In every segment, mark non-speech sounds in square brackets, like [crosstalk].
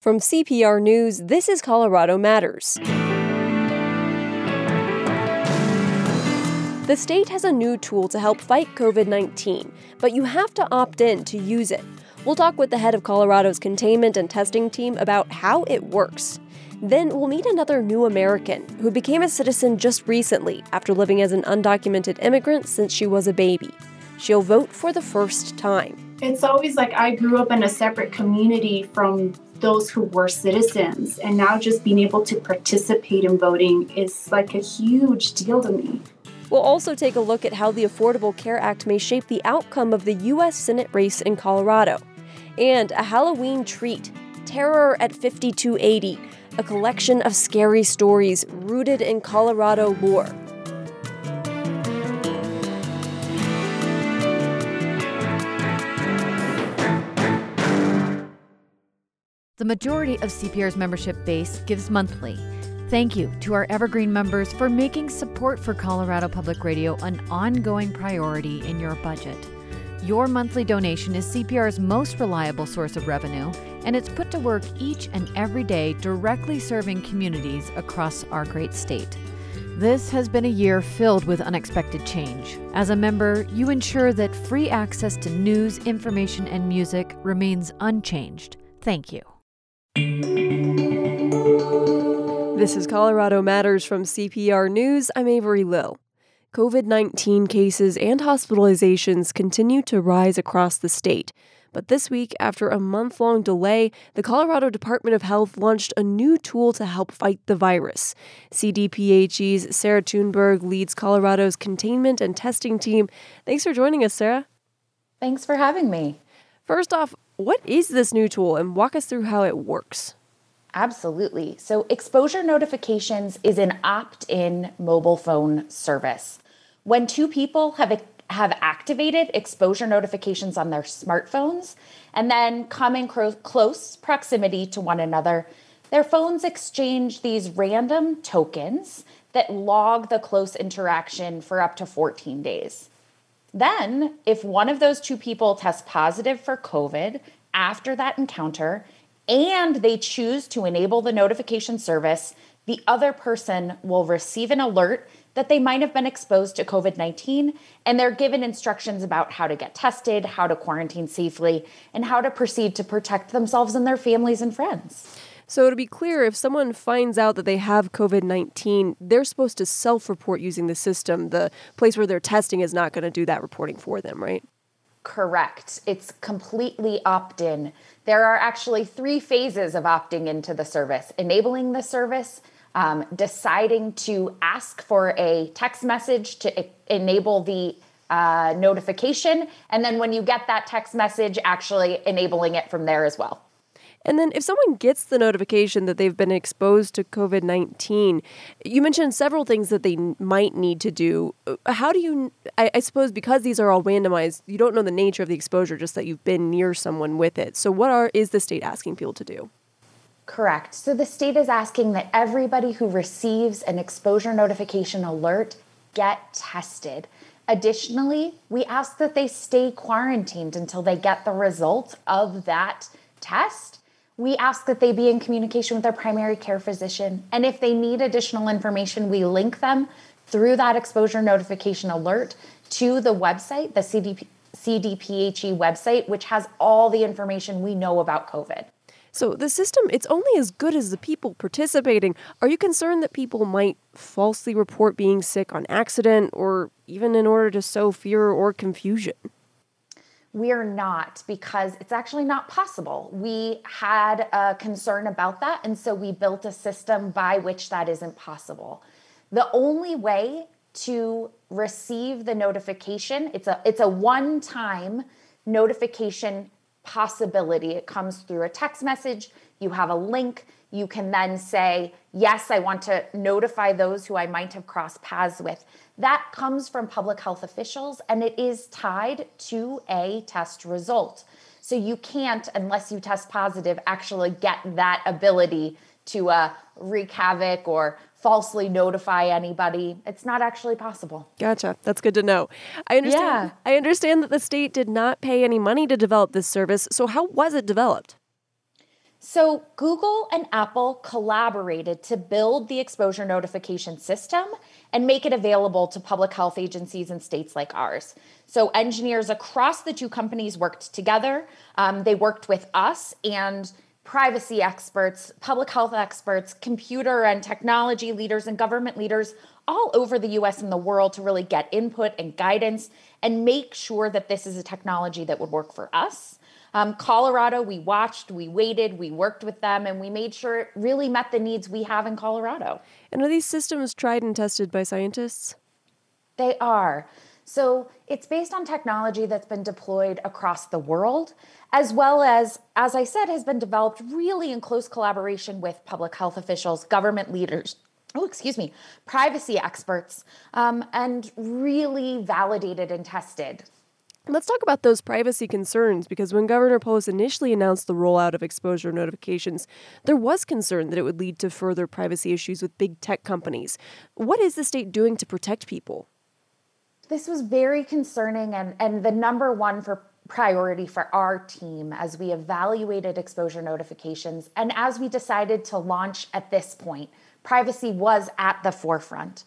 From CPR News, this is Colorado Matters. The state has a new tool to help fight COVID 19, but you have to opt in to use it. We'll talk with the head of Colorado's containment and testing team about how it works. Then we'll meet another new American who became a citizen just recently after living as an undocumented immigrant since she was a baby. She'll vote for the first time. It's always like I grew up in a separate community from those who were citizens. And now just being able to participate in voting is like a huge deal to me. We'll also take a look at how the Affordable Care Act may shape the outcome of the U.S. Senate race in Colorado. And a Halloween treat Terror at 5280, a collection of scary stories rooted in Colorado lore. The majority of CPR's membership base gives monthly. Thank you to our Evergreen members for making support for Colorado Public Radio an ongoing priority in your budget. Your monthly donation is CPR's most reliable source of revenue, and it's put to work each and every day directly serving communities across our great state. This has been a year filled with unexpected change. As a member, you ensure that free access to news, information, and music remains unchanged. Thank you. This is Colorado Matters from CPR News. I'm Avery Lill. COVID 19 cases and hospitalizations continue to rise across the state. But this week, after a month long delay, the Colorado Department of Health launched a new tool to help fight the virus. CDPHE's Sarah Tuneberg leads Colorado's containment and testing team. Thanks for joining us, Sarah. Thanks for having me. First off, what is this new tool and walk us through how it works? Absolutely. So, exposure notifications is an opt in mobile phone service. When two people have, have activated exposure notifications on their smartphones and then come in cro- close proximity to one another, their phones exchange these random tokens that log the close interaction for up to 14 days. Then, if one of those two people tests positive for COVID after that encounter and they choose to enable the notification service, the other person will receive an alert that they might have been exposed to COVID 19, and they're given instructions about how to get tested, how to quarantine safely, and how to proceed to protect themselves and their families and friends. So, to be clear, if someone finds out that they have COVID 19, they're supposed to self report using the system. The place where they're testing is not going to do that reporting for them, right? Correct. It's completely opt in. There are actually three phases of opting into the service enabling the service, um, deciding to ask for a text message to enable the uh, notification, and then when you get that text message, actually enabling it from there as well. And then, if someone gets the notification that they've been exposed to COVID 19, you mentioned several things that they might need to do. Uh, how do you, I, I, suppose, because these are all randomized, you don't know the nature of the exposure, just that you've been near someone with it. So, what are is the state asking people to do? Correct. So, the state is asking that everybody who receives an exposure notification alert get tested. Additionally, we ask that they stay quarantined until they get the result of that test we ask that they be in communication with their primary care physician. And if they need additional information, we link them through that exposure notification alert to the website, the CDP, CDPHE website, which has all the information we know about COVID. So the system, it's only as good as the people participating. Are you concerned that people might falsely report being sick on accident or even in order to sow fear or confusion? We are not because it's actually not possible. We had a concern about that, and so we built a system by which that isn't possible. The only way to receive the notification, it's a it's a one-time notification possibility. It comes through a text message, you have a link, you can then say, Yes, I want to notify those who I might have crossed paths with. That comes from public health officials and it is tied to a test result. So you can't, unless you test positive, actually get that ability to uh, wreak havoc or falsely notify anybody. It's not actually possible. Gotcha. That's good to know. I understand. Yeah. I understand that the state did not pay any money to develop this service. So how was it developed? So, Google and Apple collaborated to build the exposure notification system and make it available to public health agencies in states like ours. So, engineers across the two companies worked together. Um, they worked with us and privacy experts, public health experts, computer and technology leaders, and government leaders all over the US and the world to really get input and guidance and make sure that this is a technology that would work for us um, Colorado, we watched, we waited, we worked with them, and we made sure it really met the needs we have in Colorado. And are these systems tried and tested by scientists? They are. So it's based on technology that's been deployed across the world, as well as, as I said, has been developed really in close collaboration with public health officials, government leaders, oh, excuse me, privacy experts, um, and really validated and tested. Let's talk about those privacy concerns because when Governor Polis initially announced the rollout of exposure notifications, there was concern that it would lead to further privacy issues with big tech companies. What is the state doing to protect people? This was very concerning and, and the number one for priority for our team as we evaluated exposure notifications and as we decided to launch at this point. Privacy was at the forefront.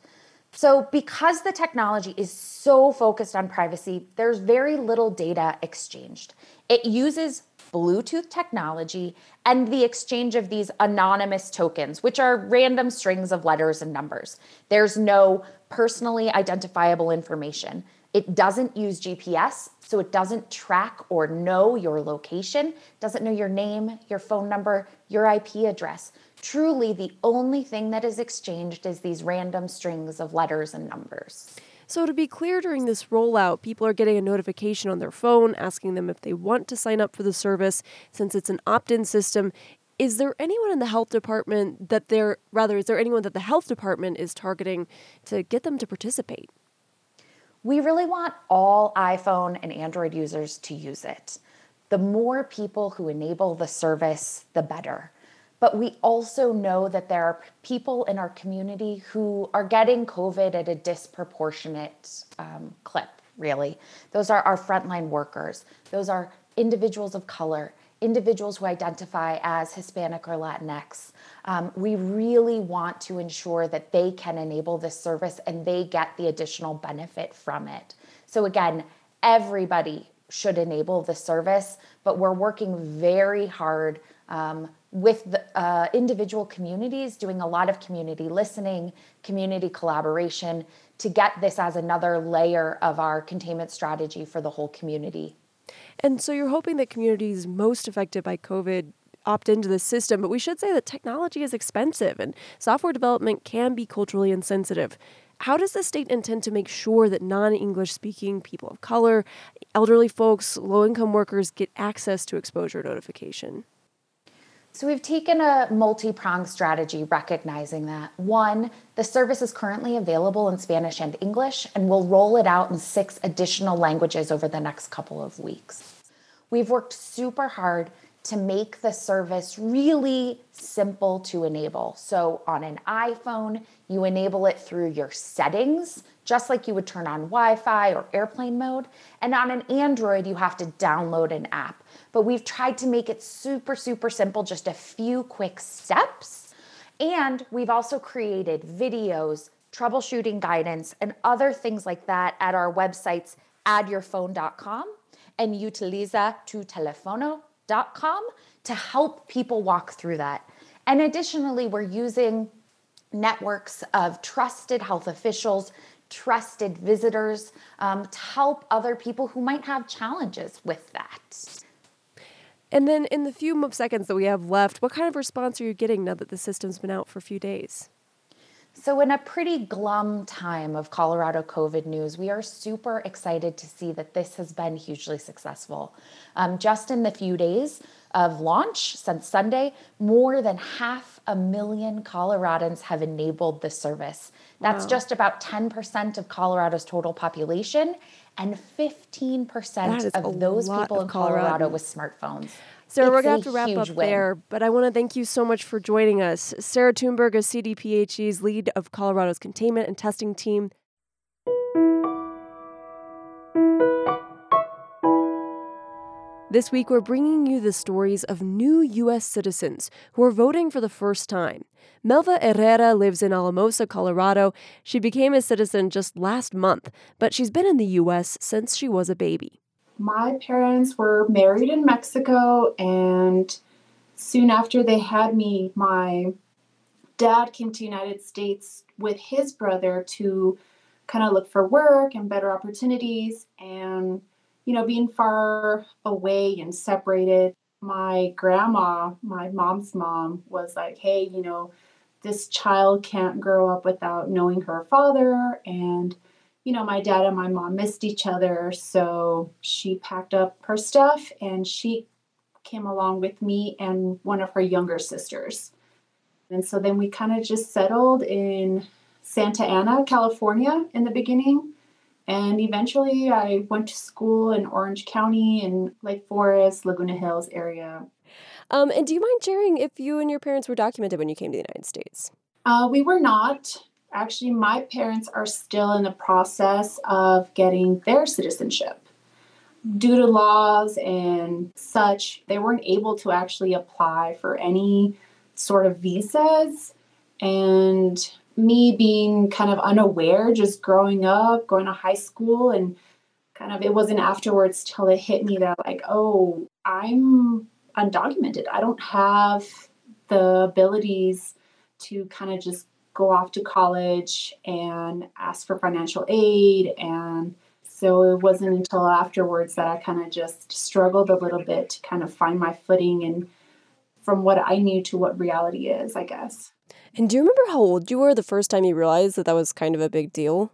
So, because the technology is so focused on privacy, there's very little data exchanged. It uses Bluetooth technology and the exchange of these anonymous tokens, which are random strings of letters and numbers. There's no personally identifiable information. It doesn't use GPS, so it doesn't track or know your location, doesn't know your name, your phone number, your IP address. Truly, the only thing that is exchanged is these random strings of letters and numbers. So, to be clear, during this rollout, people are getting a notification on their phone asking them if they want to sign up for the service. Since it's an opt in system, is there anyone in the health department that they're, rather, is there anyone that the health department is targeting to get them to participate? We really want all iPhone and Android users to use it. The more people who enable the service, the better. But we also know that there are people in our community who are getting COVID at a disproportionate um, clip, really. Those are our frontline workers, those are individuals of color, individuals who identify as Hispanic or Latinx. Um, we really want to ensure that they can enable this service and they get the additional benefit from it. So, again, everybody should enable the service, but we're working very hard um, with the uh, individual communities, doing a lot of community listening, community collaboration to get this as another layer of our containment strategy for the whole community. And so you're hoping that communities most affected by COVID opt into the system, but we should say that technology is expensive and software development can be culturally insensitive. How does the state intend to make sure that non English speaking people of color, elderly folks, low income workers get access to exposure notification? So we've taken a multi-pronged strategy recognizing that one, the service is currently available in Spanish and English and we'll roll it out in six additional languages over the next couple of weeks. We've worked super hard to make the service really simple to enable. So on an iPhone, you enable it through your settings, just like you would turn on Wi Fi or airplane mode. And on an Android, you have to download an app. But we've tried to make it super, super simple, just a few quick steps. And we've also created videos, troubleshooting guidance, and other things like that at our websites, addyourphone.com and utiliza2telefono.com to help people walk through that. And additionally, we're using networks of trusted health officials, trusted visitors um, to help other people who might have challenges with that. And then, in the few seconds that we have left, what kind of response are you getting now that the system's been out for a few days? So, in a pretty glum time of Colorado COVID news, we are super excited to see that this has been hugely successful. Um, just in the few days of launch since Sunday, more than half a million Coloradans have enabled the service. That's wow. just about 10% of Colorado's total population and 15% of those people in Colorado with smartphones. Sarah, it's we're going to have to wrap up win. there, but I want to thank you so much for joining us. Sarah Tuneberg is CDPHE's lead of Colorado's containment and testing team. This week, we're bringing you the stories of new U.S. citizens who are voting for the first time. Melva Herrera lives in Alamosa, Colorado. She became a citizen just last month, but she's been in the U.S. since she was a baby. My parents were married in Mexico, and soon after they had me, my dad came to United States with his brother to kind of look for work and better opportunities. And you know, being far away and separated, my grandma, my mom's mom, was like, hey, you know, this child can't grow up without knowing her father. And, you know, my dad and my mom missed each other. So she packed up her stuff and she came along with me and one of her younger sisters. And so then we kind of just settled in Santa Ana, California in the beginning. And eventually I went to school in Orange County in Lake Forest, Laguna Hills area. Um, and do you mind sharing if you and your parents were documented when you came to the United States? Uh, we were not. Actually, my parents are still in the process of getting their citizenship. Due to laws and such, they weren't able to actually apply for any sort of visas. And me being kind of unaware, just growing up, going to high school, and kind of it wasn't afterwards till it hit me that, like, oh, I'm undocumented. I don't have the abilities to kind of just go off to college and ask for financial aid. And so it wasn't until afterwards that I kind of just struggled a little bit to kind of find my footing and from what I knew to what reality is, I guess. And do you remember how old you were the first time you realized that that was kind of a big deal?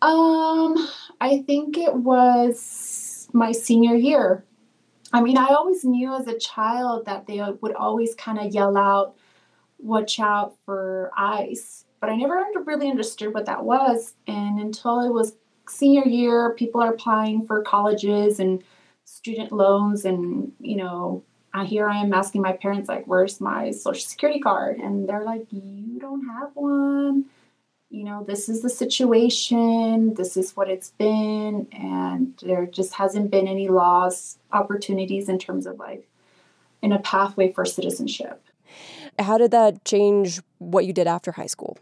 Um, I think it was my senior year. I mean, I always knew as a child that they would always kind of yell out, watch out for ICE. But I never really understood what that was. And until it was senior year, people are applying for colleges and student loans and, you know, here I am asking my parents, like, where's my social security card? And they're like, you don't have one. You know, this is the situation, this is what it's been. And there just hasn't been any laws, opportunities in terms of like in a pathway for citizenship. How did that change what you did after high school?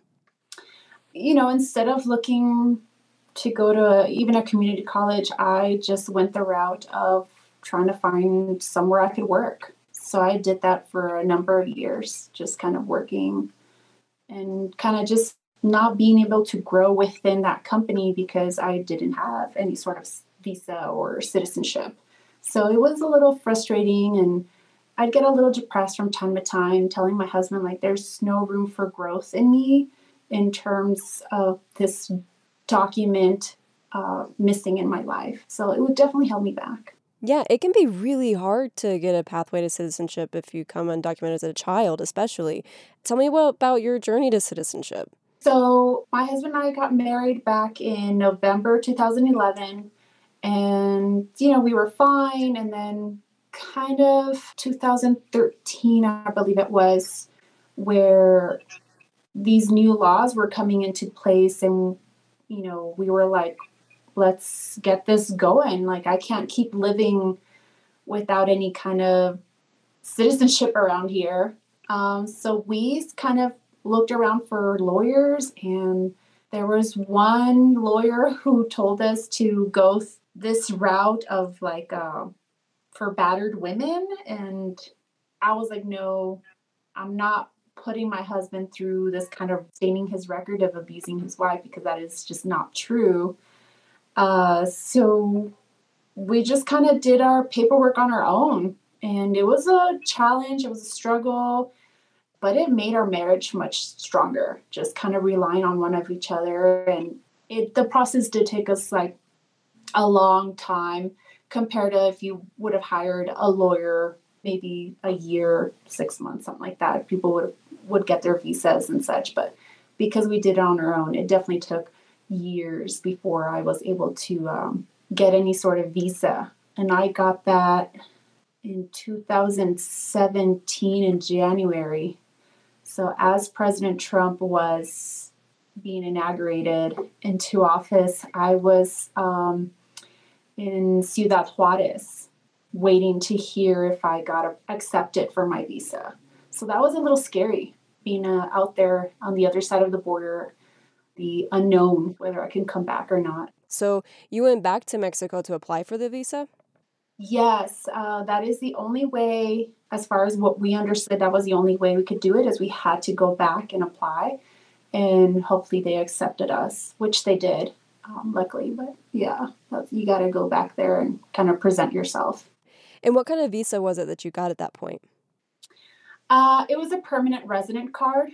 You know, instead of looking to go to even a community college, I just went the route of trying to find somewhere I could work. So I did that for a number of years, just kind of working and kind of just not being able to grow within that company because I didn't have any sort of visa or citizenship. So it was a little frustrating and I'd get a little depressed from time to time, telling my husband, like, there's no room for growth in me in terms of this document uh, missing in my life. So it would definitely hold me back. Yeah, it can be really hard to get a pathway to citizenship if you come undocumented as a child, especially. Tell me about your journey to citizenship. So, my husband and I got married back in November 2011, and you know, we were fine. And then, kind of 2013, I believe it was, where these new laws were coming into place, and you know, we were like, let's get this going. Like, I can't keep living without any kind of citizenship around here. Um, so we kind of looked around for lawyers, and there was one lawyer [laughs] who told us to go th- this route of like uh, for battered women. And I was like, no, I'm not putting my husband through this kind of staining his record of abusing his wife because that is just not true. Uh, so we just kind of did our paperwork on our own. And it was a challenge, it was a struggle, but it made our marriage much stronger, just kind of relying on one of each other. And it the process did take us like a long time compared to if you would have hired a lawyer maybe a year, six months, something like that. People would would get their visas and such. But because we did it on our own, it definitely took years before I was able to um, get any sort of visa. And I got that in 2017 in January. So, as President Trump was being inaugurated into office, I was um, in Ciudad Juarez. waiting to hear if I got accepted for my visa. So that was a little scary being uh, out there on the other side of the border, the unknown whether I can come back or not. So you went back to Mexico to apply for the visa? Yes, uh, that is the only way, as far as what we understood, that was the only way we could do it, is we had to go back and apply. And hopefully they accepted us, which they did, um, luckily. But yeah, you got to go back there and kind of present yourself. And what kind of visa was it that you got at that point? Uh, it was a permanent resident card.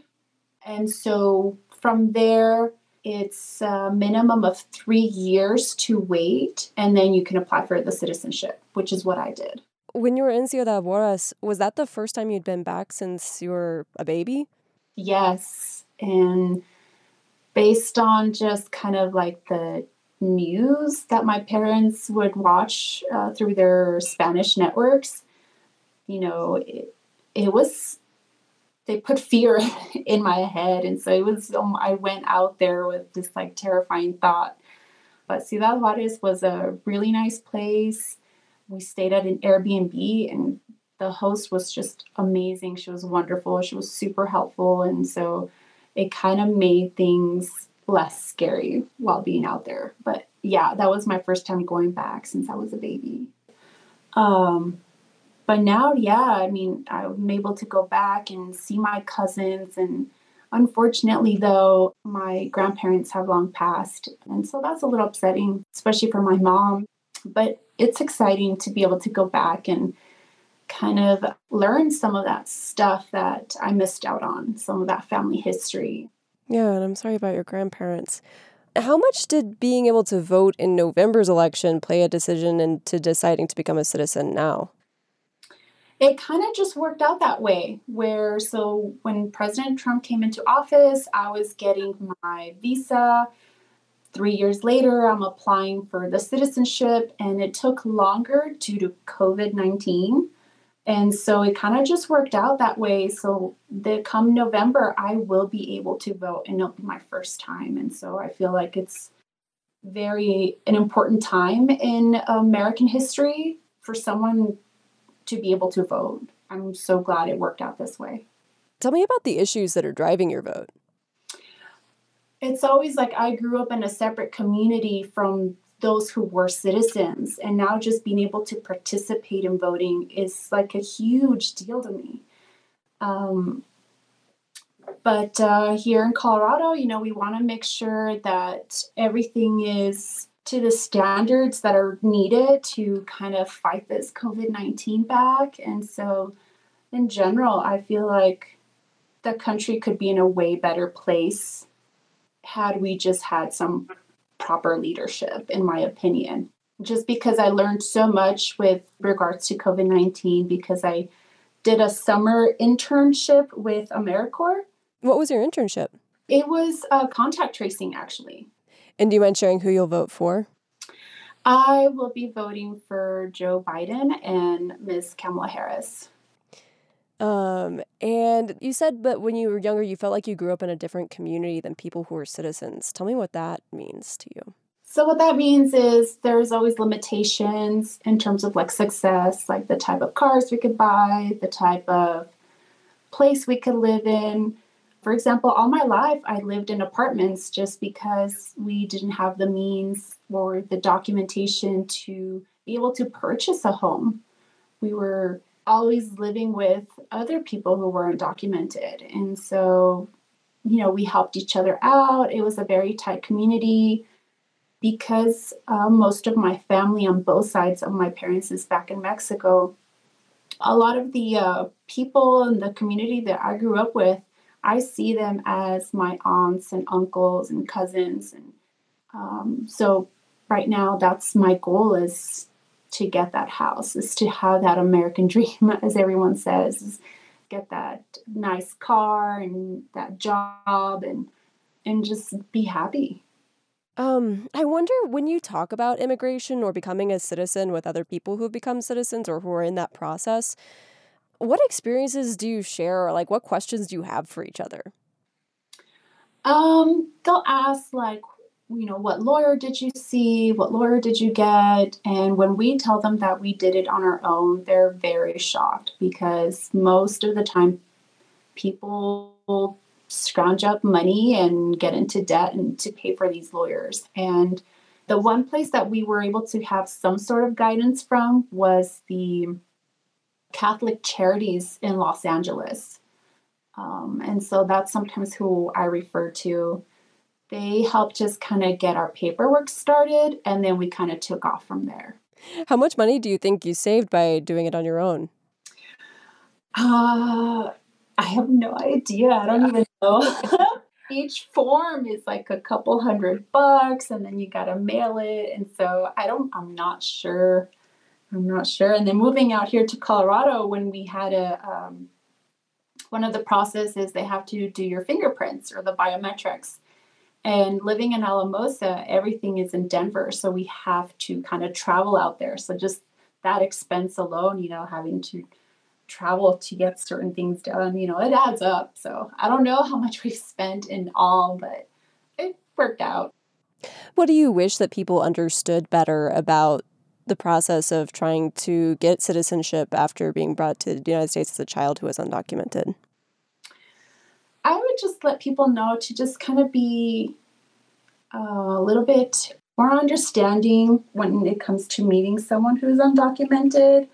And so from there, it's a minimum of three years to wait, and then you can apply for the citizenship, which is what I did. When you were in Ciudad Juarez, was that the first time you'd been back since you were a baby? Yes. And based on just kind of like the news that my parents would watch uh, through their Spanish networks, you know, it, it was they put fear [laughs] in my head. And so it was um, i went out there with this like terrifying thought. But ciudad juarez was a really nice place. We stayed at an airbnb and the host was just amazing. She was wonderful. She was super helpful. And so it kind of made things less scary while being out there but yeah that was my first time going back since i was a baby um but now, yeah, I mean, I'm able to go back and see my cousins. And unfortunately, though, my grandparents have long passed. And so that's a little upsetting, especially for my mom. But it's exciting to be able to go back and kind of learn some of that stuff that I missed out on, some of that family history. Yeah, and I'm sorry about your grandparents. How much did being able to vote in November's election play a decision into deciding to become a citizen now? it kind of just worked out that way where so when president trump came into office i was getting my visa three years later i'm applying for the citizenship and it took longer due to covid-19 and so it kind of just worked out that way so the come november i will be able to vote and it'll be my first time and so i feel like it's very an important time in american history for someone to be able to vote. I'm so glad it worked out this way. Tell me about the issues that are driving your vote. It's always like I grew up in a separate community from those who were citizens, and now just being able to participate in voting is like a huge deal to me. Um, but uh, here in Colorado, you know, we want to make sure that everything is to the standards that are needed to kind of fight this COVID 19 back. And so, in general, I feel like the country could be in a way better place had we just had some proper leadership, in my opinion. Just because I learned so much with regards to COVID 19, because I did a summer internship with AmeriCorps. What was your internship? It was uh, contact tracing, actually. And do you mind sharing who you'll vote for? I will be voting for Joe Biden and Ms. Kamala Harris. Um, and you said that when you were younger, you felt like you grew up in a different community than people who are citizens. Tell me what that means to you. So, what that means is there's always limitations in terms of like success, like the type of cars we could buy, the type of place we could live in, for example, all my life I lived in apartments just because we didn't have the means or the documentation to be able to purchase a home. We were always living with other people who weren't documented. And so, you know, we helped each other out. It was a very tight community because uh, most of my family on both sides of my parents is back in Mexico. A lot of the uh, people in the community that I grew up with I see them as my aunts and uncles and cousins. And um, so right now, that's my goal is to get that house, is to have that American [laughs] dream, as everyone says, get that nice car and that job and and just be happy. Um, I wonder when you talk about immigration or becoming a citizen with other people who've become citizens or who are in that process, what experiences do you share or like what questions do you have for each other? Um, they'll ask like you know, what lawyer did you see? What lawyer did you get? And when we tell them that we did it on our own, they're very shocked because most of the time people scrounge up money and get into debt and to pay for these lawyers. And the one place that we were able to have some sort of guidance from was the Catholic Charities in Los Angeles. Um, and so that's sometimes who I refer to they helped just kind of get our paperwork started and then we kind of took off from there. How much money do you think you saved by doing it on your own? Uh, I have no idea. I don't even know. [laughs] Each form is like a couple hundred bucks and then you got to mail it. And so I don't, I'm not sure. I'm not sure. And then moving out here to Colorado, when we had a, um, one of the processes, they have to do your fingerprints or the biometrics. And living in Alamosa, everything is in Denver. So we have to kind of travel out there. So just that expense alone, you know, having to travel to get certain things done, you know, it adds up. So I don't know how much [laughs] we've spent in all, but it worked out. What do you wish that people understood better about the process of trying to get citizenship after being brought to the United States as a child who was undocumented? I would just let people know to just kind of be a little bit more understanding when it comes to meeting someone who's undocumented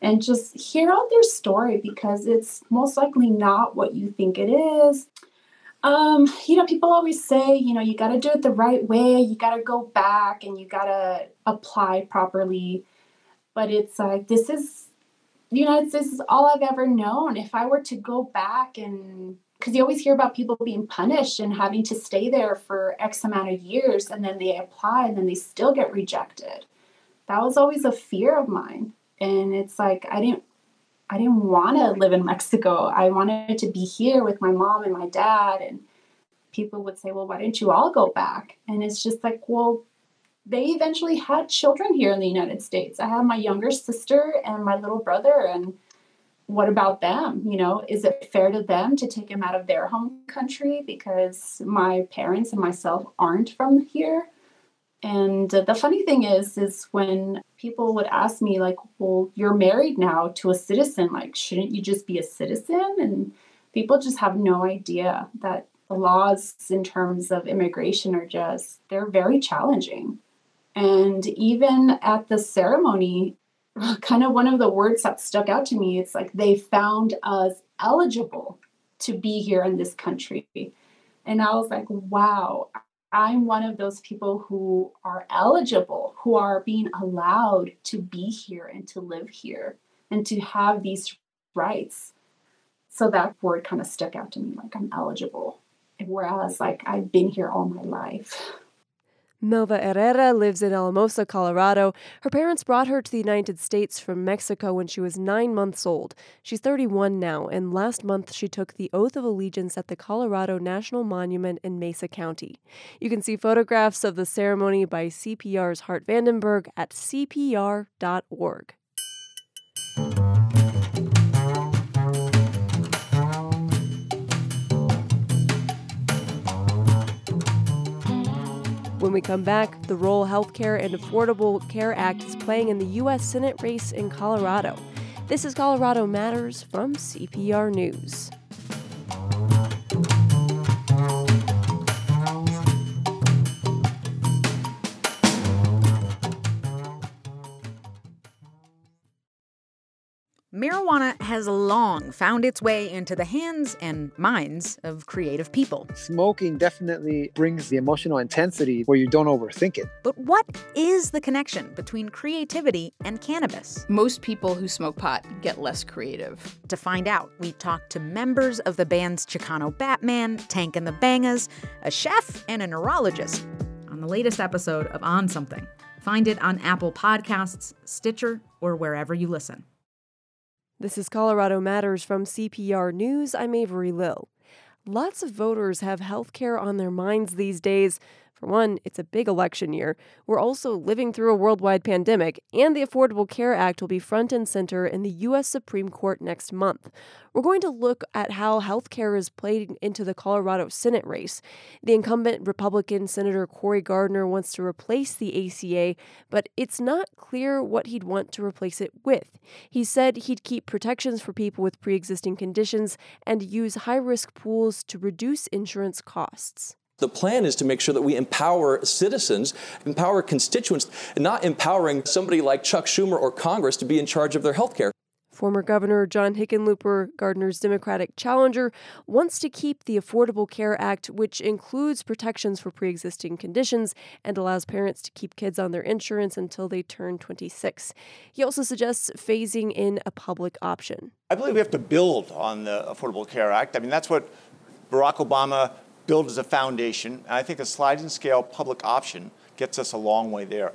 and just hear out their story because it's most likely not what you think it is. Um, you know, people always say, you know, you got to do it the right way, you got to go back and you got to apply properly. But it's like, this is the United States is all I've ever known. If I were to go back and because you always hear about people being punished and having to stay there for X amount of years and then they apply and then they still get rejected. That was always a fear of mine. And it's like I didn't I didn't want to live in Mexico. I wanted to be here with my mom and my dad and people would say, "Well, why didn't you all go back?" And it's just like, "Well, they eventually had children here in the United States. I have my younger sister and my little brother and what about them? You know, is it fair to them to take them out of their home country because my parents and myself aren't from here? And the funny thing is, is when people would ask me, like, well, you're married now to a citizen, like, shouldn't you just be a citizen? And people just have no idea that the laws in terms of immigration are just, they're very challenging. And even at the ceremony, [laughs] kind of one of the words that stuck out to me. It's like they found us eligible to be here in this country. And I was like, wow, I'm one of those people who are eligible, who are being allowed to be here and to live here and to have these rights. So that word kind of stuck out to me like I'm eligible. Whereas, like, I've been here all my life. Melva Herrera lives in Alamosa, Colorado. Her parents brought her to the United States from Mexico when she was nine months old. She's 31 now, and last month she took the oath of allegiance at the Colorado National Monument in Mesa County. You can see photographs of the ceremony by CPR's Hart Van Denburg at cpr.org. When we come back, the role Healthcare and Affordable Care Act is playing in the U.S. Senate race in Colorado. This is Colorado Matters from CPR News. Marijuana has long found its way into the hands and minds of creative people. Smoking definitely brings the emotional intensity where you don't overthink it. But what is the connection between creativity and cannabis? Most people who smoke pot get less creative. To find out, we talked to members of the bands Chicano Batman, Tank and the Bangas, a chef, and a neurologist on the latest episode of On Something. Find it on Apple Podcasts, Stitcher, or wherever you listen. This is Colorado Matters from CPR News. I'm Avery Lill. Lots of voters have health care on their minds these days. For one, it's a big election year. We're also living through a worldwide pandemic, and the Affordable Care Act will be front and center in the U.S. Supreme Court next month. We're going to look at how healthcare is played into the Colorado Senate race. The incumbent Republican Senator Cory Gardner wants to replace the ACA, but it's not clear what he'd want to replace it with. He said he'd keep protections for people with pre existing conditions and use high risk pools to reduce insurance costs. The plan is to make sure that we empower citizens, empower constituents, not empowering somebody like Chuck Schumer or Congress to be in charge of their health care. Former Governor John Hickenlooper, Gardner's Democratic challenger, wants to keep the Affordable Care Act, which includes protections for pre existing conditions and allows parents to keep kids on their insurance until they turn 26. He also suggests phasing in a public option. I believe we have to build on the Affordable Care Act. I mean, that's what Barack Obama built as a foundation. And I think a sliding scale public option gets us a long way there.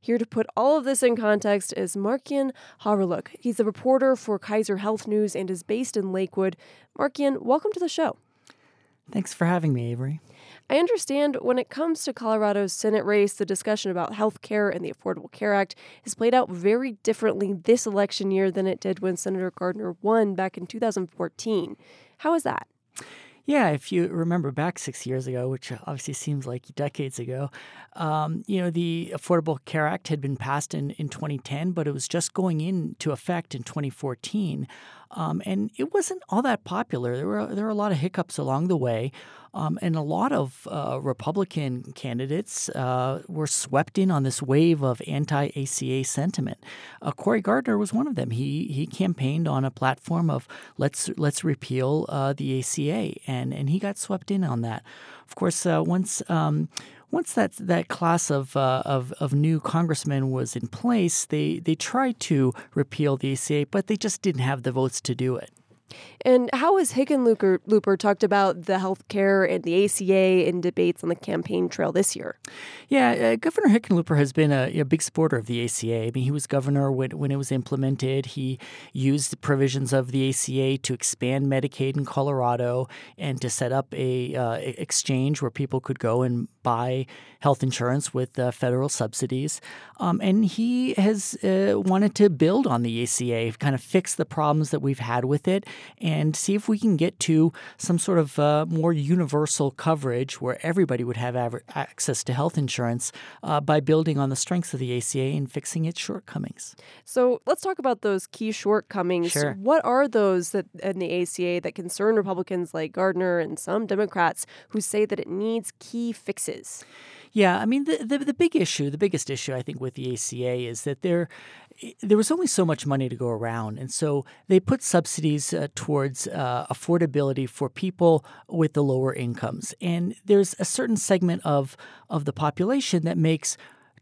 Here to put all of this in context is Markian Hawryluk. He's a reporter for Kaiser Health News and is based in Lakewood. Markian, welcome to the show. Thanks for having me, Avery. I understand when it comes to Colorado's Senate race, the discussion about health care and the Affordable Care Act has played out very differently this election year than it did when Senator Gardner won back in 2014. How is that? Yeah, if you remember back six years ago, which obviously seems like decades ago, um, you know, the Affordable Care Act had been passed in, in 2010, but it was just going into effect in 2014. Um, and it wasn't all that popular. There were there were a lot of hiccups along the way, um, and a lot of uh, Republican candidates uh, were swept in on this wave of anti-ACA sentiment. Uh, Cory Gardner was one of them. He he campaigned on a platform of let's let's repeal uh, the ACA, and and he got swept in on that. Of course, uh, once um, once that that class of, uh, of of new congressmen was in place, they they tried to repeal the ACA, but they just didn't have the votes to do it. And how has Hickenlooper talked about the health care and the ACA in debates on the campaign trail this year? Yeah, uh, Governor Hickenlooper has been a, a, big supporter of the ACA. I mean, he was governor when, when it was implemented. He used the provisions of the ACA to expand Medicaid in Colorado and to set up a uh, exchange where people could go and buy health insurance with uh, federal subsidies. Um, and he has uh, wanted to build on the ACA, kind of fix the problems that we've had with it, and see if we can get to some sort of uh, more universal coverage where everybody would have av- access to health insurance uh, by building on the strengths of the ACA and fixing its shortcomings. So let's talk about those key shortcomings. Sure. What are those that in the ACA that concern Republicans like Gardner and some Democrats who say that it needs key fixes? Yeah, I mean the, the, the big issue, the biggest issue I think with the ACA is that there there was only so much money to go around, and so they put subsidies uh, towards uh, affordability for people with the lower incomes. And there's a certain segment of of the population that makes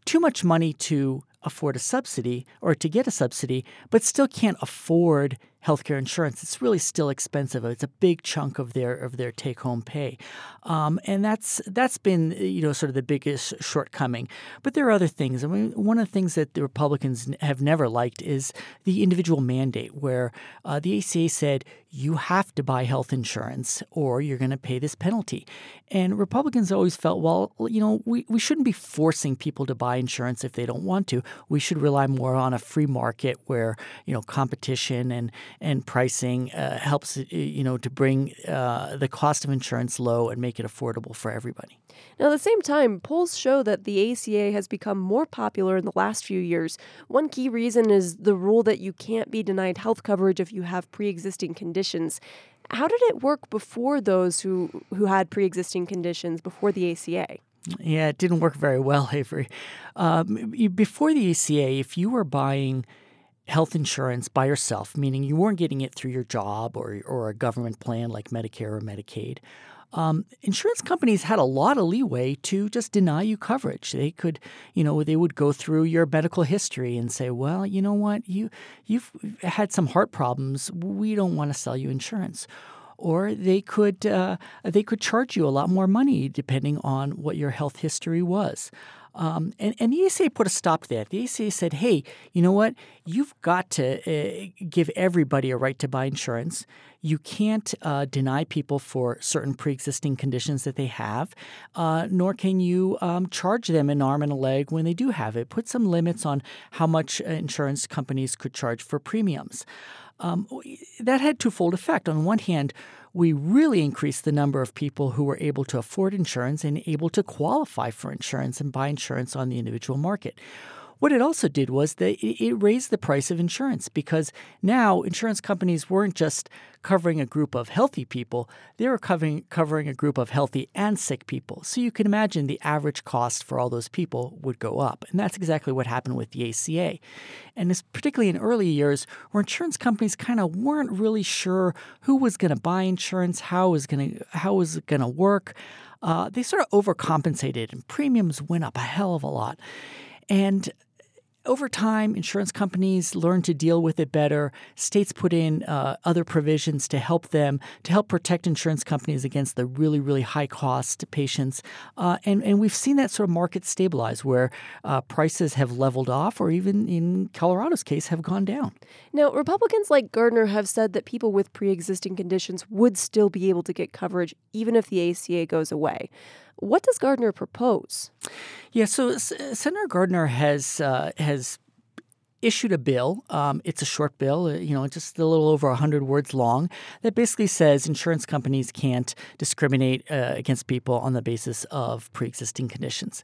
too much money to afford a subsidy or to get a subsidy, but still can't afford healthcare insurance. It's really still expensive. It's a big chunk of their of their take home pay, um, and that's that's been you know sort of the biggest shortcoming. But there are other things. I mean, one of the things that the Republicans have never liked is the individual mandate, where uh, the ACA said you have to buy health insurance or you're going to pay this penalty. And Republicans always felt, well, you know, we, we shouldn't be forcing people to buy insurance if they don't want to. We should rely more on a free market where, you know, competition and, and pricing uh, helps, you know, to bring uh, the cost of insurance low and make it affordable for everybody. Now, at the same time, polls show that the ACA has become more popular in the last few years. One key reason is the rule that you can't be denied health coverage if you have pre existing conditions conditions. How did it work before those who, who had pre existing conditions, before the ACA? Yeah, it didn't work very well, [laughs] Avery. Um, before the ACA, if you were buying health insurance by yourself, meaning you weren't getting it through your job or, or a government plan like Medicare or Medicaid, um, insurance companies had a lot of leeway to just deny you coverage. They could, you know, they would go through your medical history and say, "Well, you know what, you you've had some heart problems. We don't want to sell you insurance." Or they could uh, they could charge you a lot more money depending on what your health history was. Um, and, and the ACA put a stop to that. The ACA said, hey, you know what? You've got to uh, give everybody a right to buy insurance. You can't uh, deny people for certain pre existing conditions that they have, uh, nor can you um, charge them an arm and a leg when they do have it. Put some limits on how much uh, insurance companies could charge for premiums. Um, that had twofold effect. On one hand, we really increased the number of people who were able to afford insurance and able to qualify for insurance and buy insurance on the individual market. What it also did was that it raised the price of insurance because now insurance companies weren't just covering a group of healthy people, they were covering, covering a group of healthy and sick people. So you can imagine the average cost for all those people would go up. And that's exactly what happened with the ACA. And it's particularly in early years where insurance companies kind of weren't really sure who was going to buy insurance, how was going to how was it going to work. Uh, they sort of overcompensated and premiums went up a hell of a lot. And over time, insurance companies learn to deal with it better. States put in uh, other provisions to help them, to help protect insurance companies against the really, really high cost patients. Uh, and, and we've seen that sort of market stabilize where uh, prices have leveled off, or even in Colorado's case, have gone down. Now, Republicans like Gardner have said that people with pre existing conditions would still be able to get coverage even if the ACA goes away. What does Gardner propose? Yeah, so S- Senator Gardner has uh, has issued a bill. Um, it's a short bill, uh, you know, just a little over 100 words long, that basically says insurance companies can't discriminate uh, against people on the basis of pre existing conditions.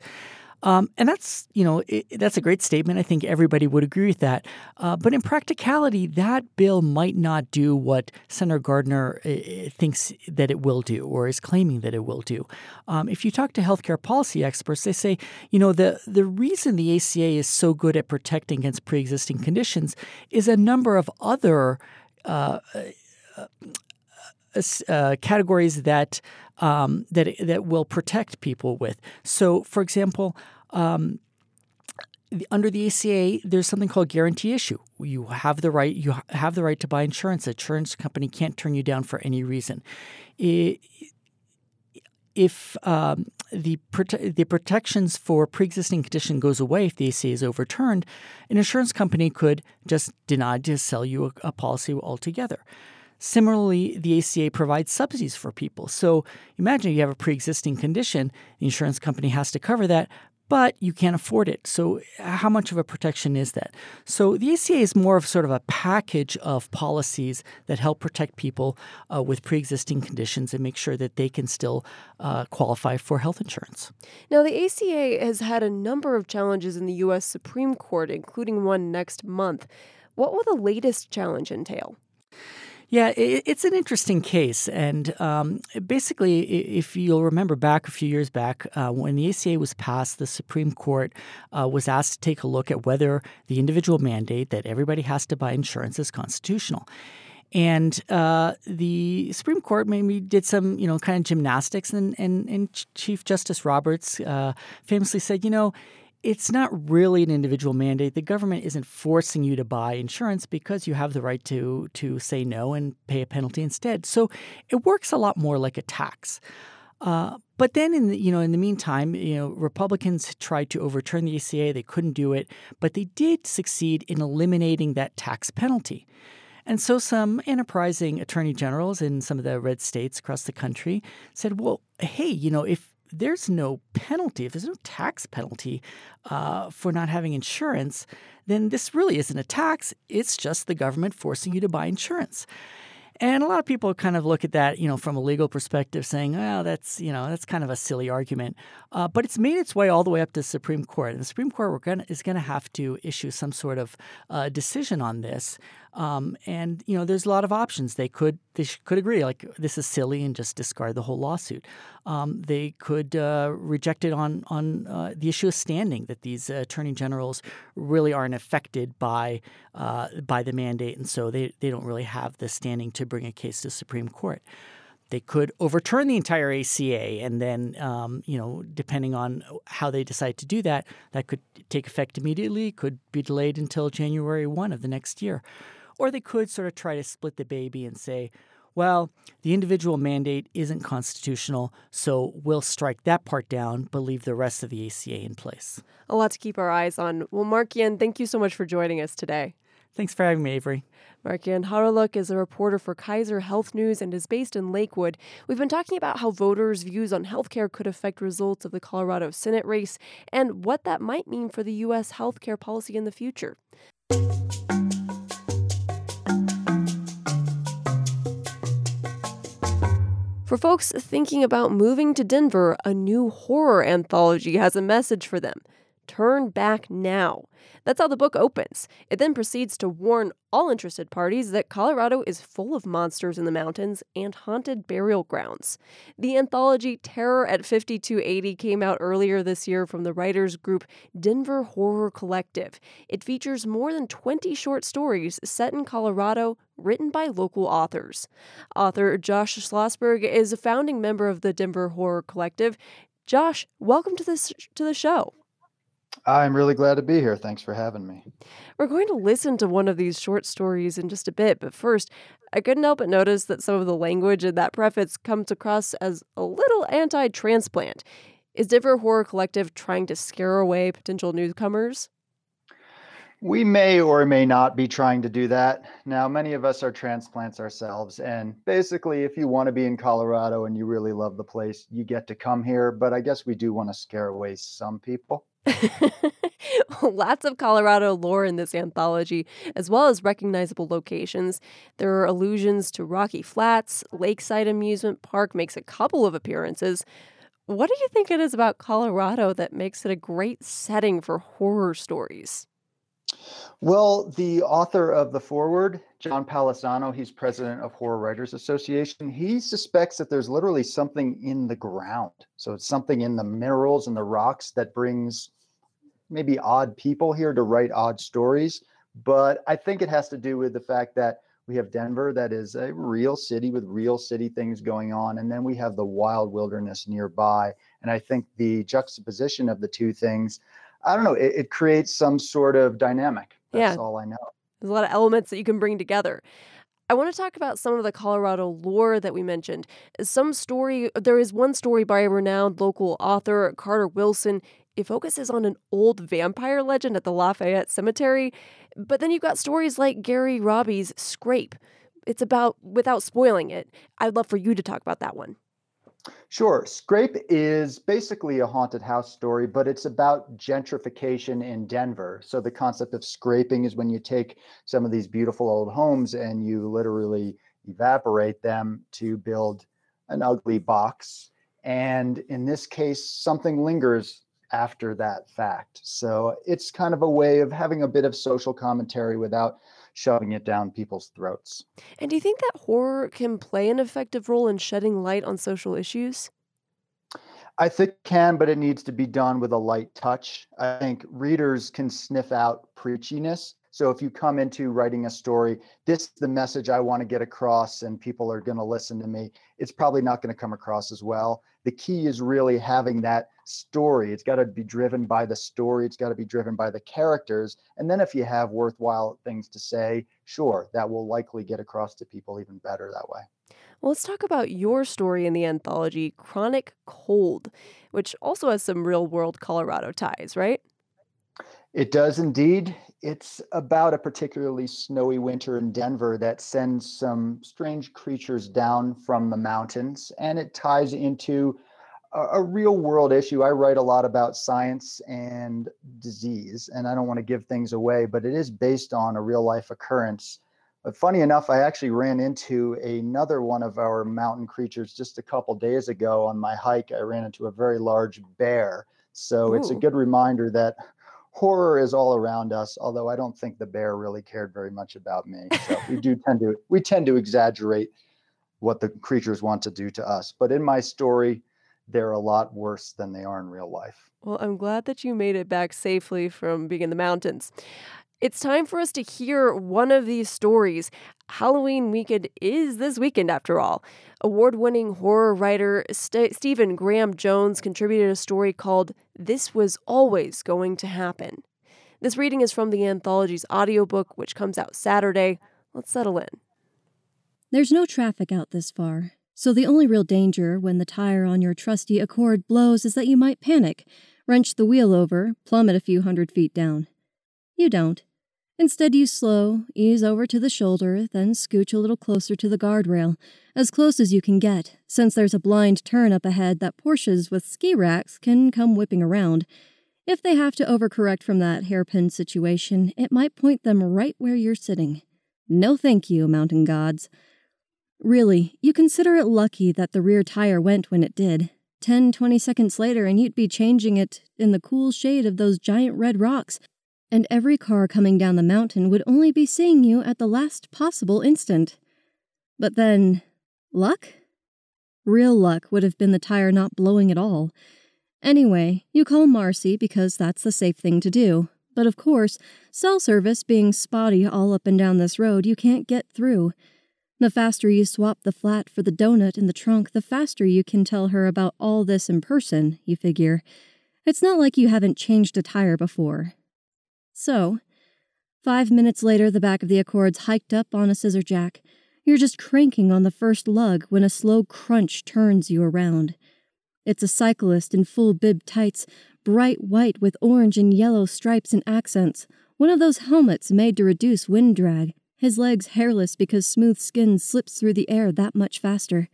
Um, and that's you know it, that's a great statement. I think everybody would agree with that. Uh, but in practicality, that bill might not do what Senator Gardner uh, uh, thinks that it will do, or is claiming that it will do. Um, if you talk to healthcare policy experts, they say you know the the reason the ACA is so good at protecting against pre-existing conditions is a number of other. Uh, uh, categories that um, that that will protect people with. So, for example. Um, under the ACA, there's something called guarantee issue. You have the right you have the right to buy insurance. A insurance company can't turn you down for any reason. If um, the prote- the protections for pre-existing condition goes away if the ACA is overturned, an insurance company could just deny to sell you a, a policy altogether. Similarly, the ACA provides subsidies for people. So imagine you have a pre existing condition, the insurance company has to cover that, but you can't afford it. So, how much of a protection is that? So, the ACA is more of sort of a package of policies that help protect people uh, with pre existing conditions and make sure that they can still uh, qualify for health insurance. Now, the ACA has had a number of challenges in the U.S. Supreme Court, including one next month. What will the latest challenge entail? Yeah, it's an interesting case. And um, basically, if you'll remember back a few years back, uh, when the ACA was passed, the Supreme Court uh, was asked to take a look at whether the individual mandate that everybody has to buy insurance is constitutional. And uh, the Supreme Court maybe did some, you know, kind of gymnastics, and, and, and Chief Justice Roberts uh, famously said, you know, it's not really an individual mandate. The government isn't forcing you to buy insurance because you have the right to to say no and pay a penalty instead. So it works a lot more like a tax. Uh, but then, in the, you know, in the meantime, you know, Republicans tried to overturn the ACA. They couldn't do it, but they did succeed in eliminating that tax penalty. And so, some enterprising attorney generals in some of the red states across the country said, "Well, hey, you know, if there's no penalty, if there's no tax penalty uh, for not having insurance, then this really isn't a tax. It's just the government forcing you to buy insurance. And a lot of people kind of look at that, you know, from a legal perspective, saying, "Well, that's you know, that's kind of a silly argument." Uh, but it's made its way all the way up to the Supreme Court, and the Supreme Court gonna, is going to have to issue some sort of uh, decision on this. Um, and you know, there's a lot of options. They could they could agree like this is silly and just discard the whole lawsuit. Um, they could uh, reject it on on uh, the issue of standing that these attorney generals really aren't affected by uh, by the mandate, and so they they don't really have the standing to bring a case to Supreme Court. They could overturn the entire ACA, and then, um, you know, depending on how they decide to do that, that could take effect immediately, could be delayed until January 1 of the next year. Or they could sort of try to split the baby and say, well, the individual mandate isn't constitutional, so we'll strike that part down, but leave the rest of the ACA in place. A lot to keep our eyes on. Well, Markian, thank you so much for joining us today. Thanks for having me, Avery. Markian Hawryluk is a reporter for Kaiser Health News and is based in Lakewood. We've been talking about how voters' views on healthcare could affect results of the Colorado Senate race and what that might mean for the U.S. healthcare policy in the future. For folks thinking about moving to Denver, a new horror anthology has a message for them. Turn back now. That's how the book opens. It then proceeds to warn all interested parties that Colorado is full of monsters in the mountains and haunted burial grounds. The anthology Terror at 5280 came out earlier this year from the writers group Denver Horror Collective. It features more than 20 short stories set in Colorado, written by local authors. Author Josh Schlossberg is a founding member of the Denver Horror Collective. Josh, welcome to this to the show. I'm really glad to be here. Thanks for having me. We're going to listen to one of these short stories in just a bit, but first, I couldn't help but notice that some of the language in that preface comes across as a little anti transplant. Is Denver Horror Collective trying to scare away potential newcomers? We may or may not be trying to do that. Now, many of us are transplants ourselves. And basically, if you want to be in Colorado and you really love the place, you get to come here. But I guess we do want to scare away some people. [laughs] Lots of Colorado lore in this anthology, as well as recognizable locations. There are allusions to Rocky Flats, Lakeside Amusement Park makes a couple of appearances. What do you think it is about Colorado that makes it a great setting for horror stories? Well, the author of the foreword, John Palisano, he's president of Horror Writers Association. He suspects that there's literally something in the ground. So it's something in the minerals and the rocks that brings maybe odd people here to write odd stories. But I think it has to do with the fact that we have Denver, that is a real city with real city things going on. And then we have the wild wilderness nearby. And I think the juxtaposition of the two things, I don't know, it, it creates some sort of dynamic. That's Yeah. all I know. There's a lot of elements that you can bring together. I want to talk about some of the Colorado lore that we mentioned. Some story, there is one story by a renowned local author, Carter Wilson. It focuses on an old vampire legend at the Lafayette Cemetery. But then you've got stories like Gary Robbie's Scrape. It's about, without spoiling it, I'd love for you to talk about that one. Sure. Scrape is basically a haunted house story, but it's about gentrification in Denver. So the concept of scraping is when you take some of these beautiful old homes and you literally evaporate them to build an ugly box. And in this case, something lingers after that fact. So it's kind of a way of having a bit of social commentary without shoving it down people's throats. And do you think that horror can play an effective role in shedding light on social issues? I think it can, but it needs to be done with a light touch. I think readers can sniff out preachiness. So if you come into writing a story, this is the message I want to get across, and people are going to listen to me, it's probably not going to come across as well. The key is really having that story. It's got to be driven by the story, it's got to be driven by the characters. And then if you have worthwhile things to say, sure, that will likely get across to people even better that way. Well, let's talk about your story in the anthology, Chronic Cold, which also has some real world Colorado ties, right? It does indeed. It's about a particularly snowy winter in Denver that sends some strange creatures down from the mountains, and it ties into a, a real world issue. I write a lot about science and disease, and I don't want to give things away, but it is based on a real life occurrence. But funny enough, I actually ran into another one of our mountain creatures just a couple days ago on my hike. I ran into a very large bear. So it's a good reminder that horror is all around us although i don't think the bear really cared very much about me so we do [laughs] tend to we tend to exaggerate what the creatures want to do to us but in my story they're a lot worse than they are in real life Well, I'm glad that you made it back safely from being in the mountains. It's time for us to hear one of these stories. Halloween weekend is this weekend, after all. Award winning horror writer St- Stephen Graham Jones contributed a story called This Was Always Going to Happen. This reading is from the anthology's audiobook, which comes out Saturday. Let's settle in. There's no traffic out this far, so the only real danger when the tire on your trusty Accord blows is that you might panic, wrench the wheel over, plummet a few hundred feet down. You don't. Instead, you slow, ease over to the shoulder, then scooch a little closer to the guardrail, as close as you can get, since there's a blind turn up ahead that Porsches with ski racks can come whipping around. If they have to overcorrect from that hairpin situation, it might point them right where you're sitting. No thank you, mountain gods. Really, you consider it lucky that the rear tire went when it did. Ten, twenty seconds later, and you'd be changing it in the cool shade of those giant red rocks and every car coming down the mountain would only be seeing you at the last possible instant. But then, luck? Real luck would have been the tire not blowing at all. Anyway, you call Marcy because that's the safe thing to do. But of course, cell service being spotty all up and down this road, you can't get through. The faster you swap the flat for the donut in the trunk, the faster you can tell her about all this in person, you figure. It's not like you haven't changed a tire before. So, five minutes later, the back of the Accord's hiked up on a scissor jack. You're just cranking on the first lug when a slow crunch turns you around. It's a cyclist in full bib tights, bright white with orange and yellow stripes and accents, one of those helmets made to reduce wind drag, his legs hairless because smooth skin slips through the air that much faster.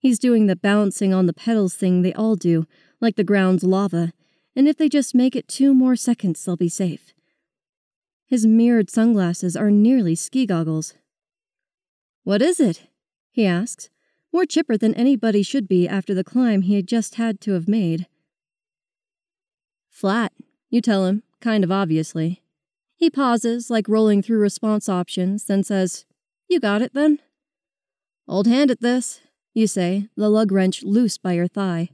He's doing the bouncing on the pedals thing they all do, like the ground's lava, and if they just make it two more seconds, they'll be safe. His mirrored sunglasses are nearly ski goggles. What is it? he asks, more chipper than anybody should be after the climb he had just had to have made. Flat, you tell him, kind of obviously. He pauses, like rolling through response options, then says, You got it then? Old hand at this, you say, the lug wrench loose by your thigh.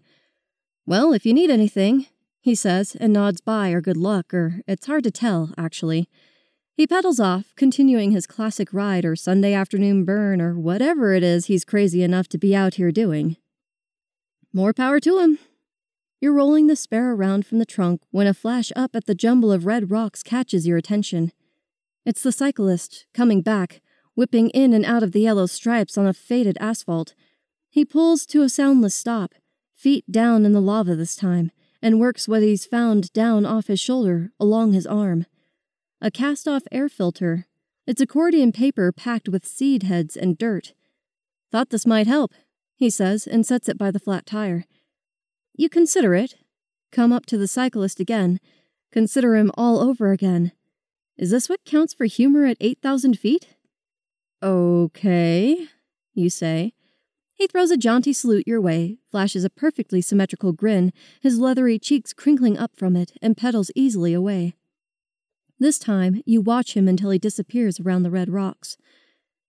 Well, if you need anything, he says, and nods by or good luck, or it's hard to tell, actually. He pedals off, continuing his classic ride or Sunday afternoon burn or whatever it is he's crazy enough to be out here doing. More power to him. You're rolling the spare around from the trunk when a flash up at the jumble of red rocks catches your attention. It's the cyclist, coming back, whipping in and out of the yellow stripes on a faded asphalt. He pulls to a soundless stop, feet down in the lava this time and works what he's found down off his shoulder, along his arm. A cast off air filter. It's accordion paper packed with seed heads and dirt. Thought this might help, he says, and sets it by the flat tire. You consider it. Come up to the cyclist again. Consider him all over again. Is this what counts for humor at 8,000 feet? Okay, you say, he throws a jaunty salute your way, flashes a perfectly symmetrical grin, his leathery cheeks crinkling up from it, and pedals easily away. This time, you watch him until he disappears around the red rocks.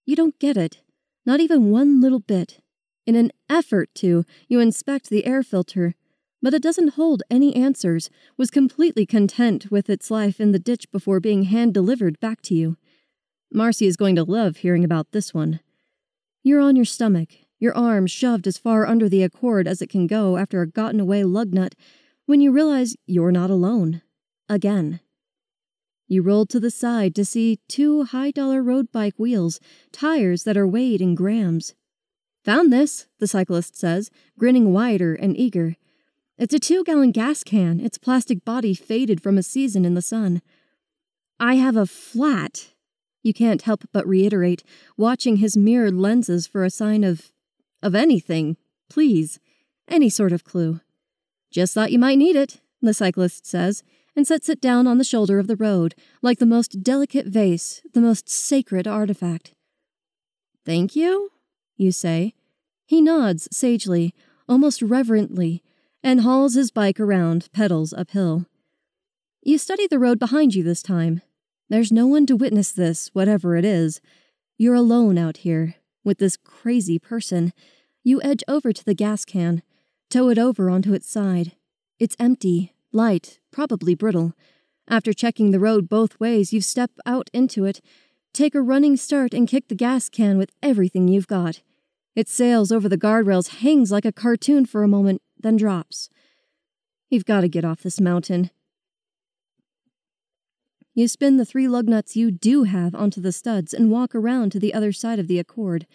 You don't get it, not even one little bit. In an effort to, you inspect the air filter, but it doesn't hold any answers, was completely content with its life in the ditch before being hand delivered back to you. Marcy is going to love hearing about this one. You're on your stomach, your arm shoved as far under the accord as it can go after a gotten away lug nut, when you realize you're not alone. Again. You roll to the side to see two high dollar road bike wheels, tires that are weighed in grams. Found this, the cyclist says, grinning wider and eager. It's a two gallon gas can, its plastic body faded from a season in the sun. I have a flat, you can't help but reiterate, watching his mirrored lenses for a sign of of anything, please. Any sort of clue. Just thought you might need it, the cyclist says, and sets it down on the shoulder of the road, like the most delicate vase, the most sacred artifact. Thank you? You say. He nods sagely, almost reverently, and hauls his bike around, pedals uphill. You study the road behind you this time. There's no one to witness this, whatever it is. You're alone out here, with this crazy person, you edge over to the gas can, tow it over onto its side. It's empty, light, probably brittle. After checking the road both ways, you step out into it, take a running start, and kick the gas can with everything you've got. It sails over the guardrails, hangs like a cartoon for a moment, then drops. You've got to get off this mountain. You spin the three lug nuts you do have onto the studs and walk around to the other side of the Accord.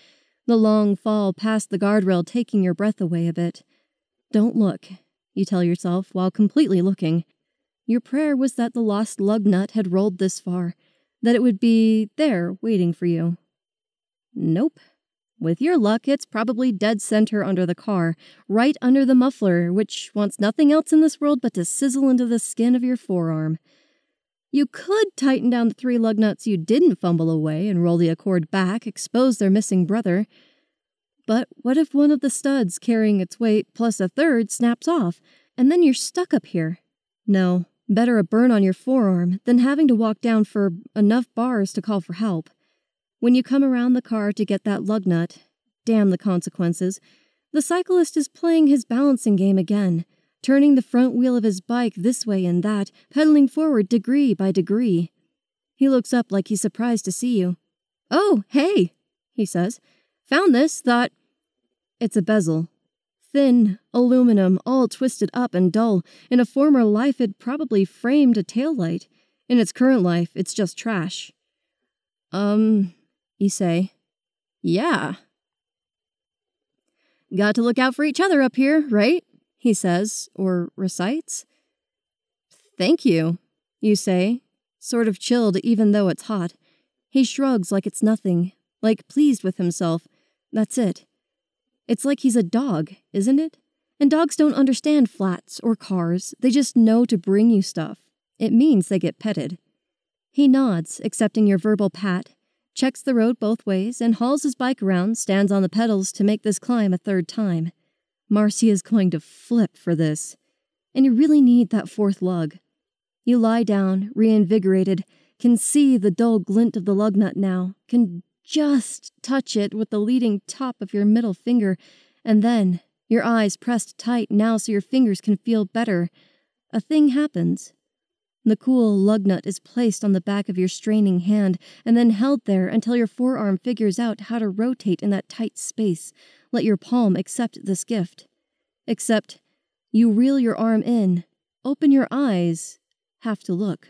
The long fall past the guardrail taking your breath away a bit. Don't look, you tell yourself while completely looking. Your prayer was that the lost lug nut had rolled this far, that it would be there waiting for you. Nope. With your luck, it's probably dead center under the car, right under the muffler, which wants nothing else in this world but to sizzle into the skin of your forearm. You could tighten down the three lug nuts you didn't fumble away and roll the Accord back, expose their missing brother. But what if one of the studs carrying its weight plus a third snaps off, and then you're stuck up here? No, better a burn on your forearm than having to walk down for enough bars to call for help. When you come around the car to get that lug nut, damn the consequences, the cyclist is playing his balancing game again turning the front wheel of his bike this way and that, pedaling forward degree by degree. He looks up like he's surprised to see you. Oh, hey, he says. Found this, thought. It's a bezel. Thin, aluminum, all twisted up and dull. In a former life, it probably framed a tail light. In its current life, it's just trash. Um, you say. Yeah. Got to look out for each other up here, right? He says, or recites. Thank you, you say, sort of chilled even though it's hot. He shrugs like it's nothing, like pleased with himself. That's it. It's like he's a dog, isn't it? And dogs don't understand flats or cars, they just know to bring you stuff. It means they get petted. He nods, accepting your verbal pat, checks the road both ways, and hauls his bike around, stands on the pedals to make this climb a third time. Marcy is going to flip for this. And you really need that fourth lug. You lie down, reinvigorated, can see the dull glint of the lug nut now, can just touch it with the leading top of your middle finger, and then, your eyes pressed tight now so your fingers can feel better, a thing happens. The cool lug nut is placed on the back of your straining hand and then held there until your forearm figures out how to rotate in that tight space, let your palm accept this gift. Except you reel your arm in, open your eyes, have to look.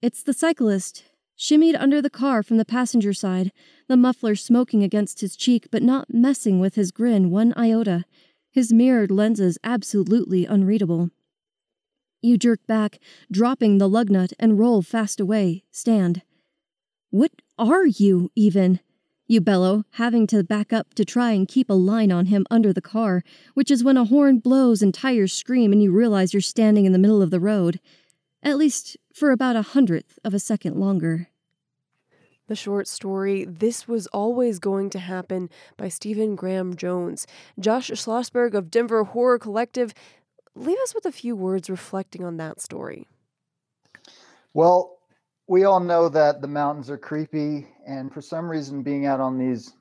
It's the cyclist, shimmied under the car from the passenger side, the muffler smoking against his cheek but not messing with his grin one iota, his mirrored lenses absolutely unreadable. You jerk back, dropping the lug nut, and roll fast away, stand. What are you, even? You bellow, having to back up to try and keep a line on him under the car, which is when a horn blows and tires scream and you realize you're standing in the middle of the road. At least for about a hundredth of a second longer. The short story, This Was Always Going to Happen by Stephen Graham Jones. Josh Schlossberg of Denver Horror Collective, leave us with a few words reflecting on that story. Well, we all know that the mountains are creepy, and for some reason, being out on these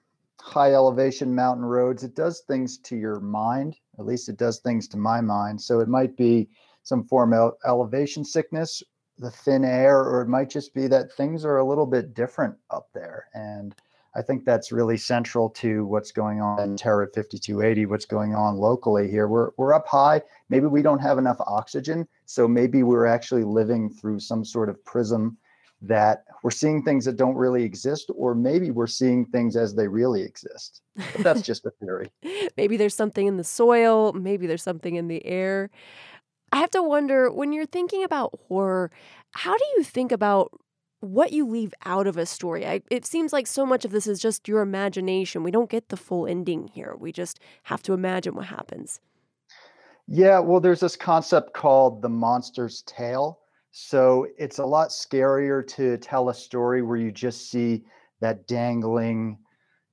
high elevation mountain roads, it does things to your mind. At least it does things to my mind. So it might be some form of elevation sickness, the thin air, or it might just be that things are a little bit different up there. And I think that's really central to what's going on in Terra 5280, what's going on locally here. We're, we're up high. Maybe we don't have enough oxygen. So maybe we're actually living through some sort of prism that we're seeing things that don't really exist, or maybe we're seeing things as they really exist. But that's just a theory. [laughs] maybe there's something in the soil, maybe there's something in the air. I have to wonder when you're thinking about horror, how do you think about what you leave out of a story? I, it seems like so much of this is just your imagination. We don't get the full ending here, we just have to imagine what happens. Yeah, well, there's this concept called the monster's tail so it's a lot scarier to tell a story where you just see that dangling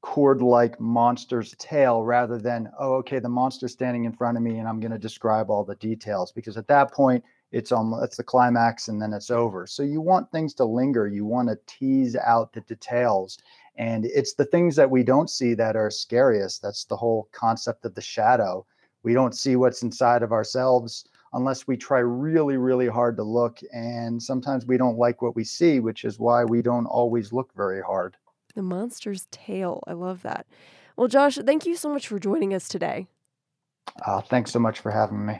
cord like monster's tail rather than, oh, okay, the monster's standing in front of me and I'm going to describe all the details because at that point, it's almost it's the climax and then it's over. So you want things to linger. You want to tease out the details. And it's the things that we don't see that are scariest. That's the whole concept of the shadow. We don't see what's inside of ourselves unless we try really, really hard to look. And sometimes we don't like what we see, which is why we don't always look very hard. The monster's tail. I love that. Well, Josh, thank you so much for joining us today. Uh, thanks so much for having me.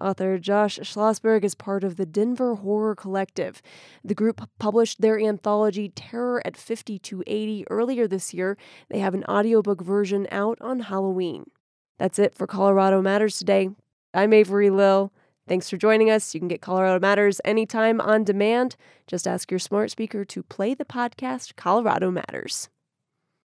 Author Josh Schlossberg is part of the Denver Horror Collective. The group published their anthology Terror at 5280 earlier this year. They have an audiobook version out on Halloween. That's it for Colorado Matters today. I'm Avery Lill. Thanks for joining us. You can get Colorado Matters anytime on demand. Just ask your smart speaker to play the podcast Colorado Matters.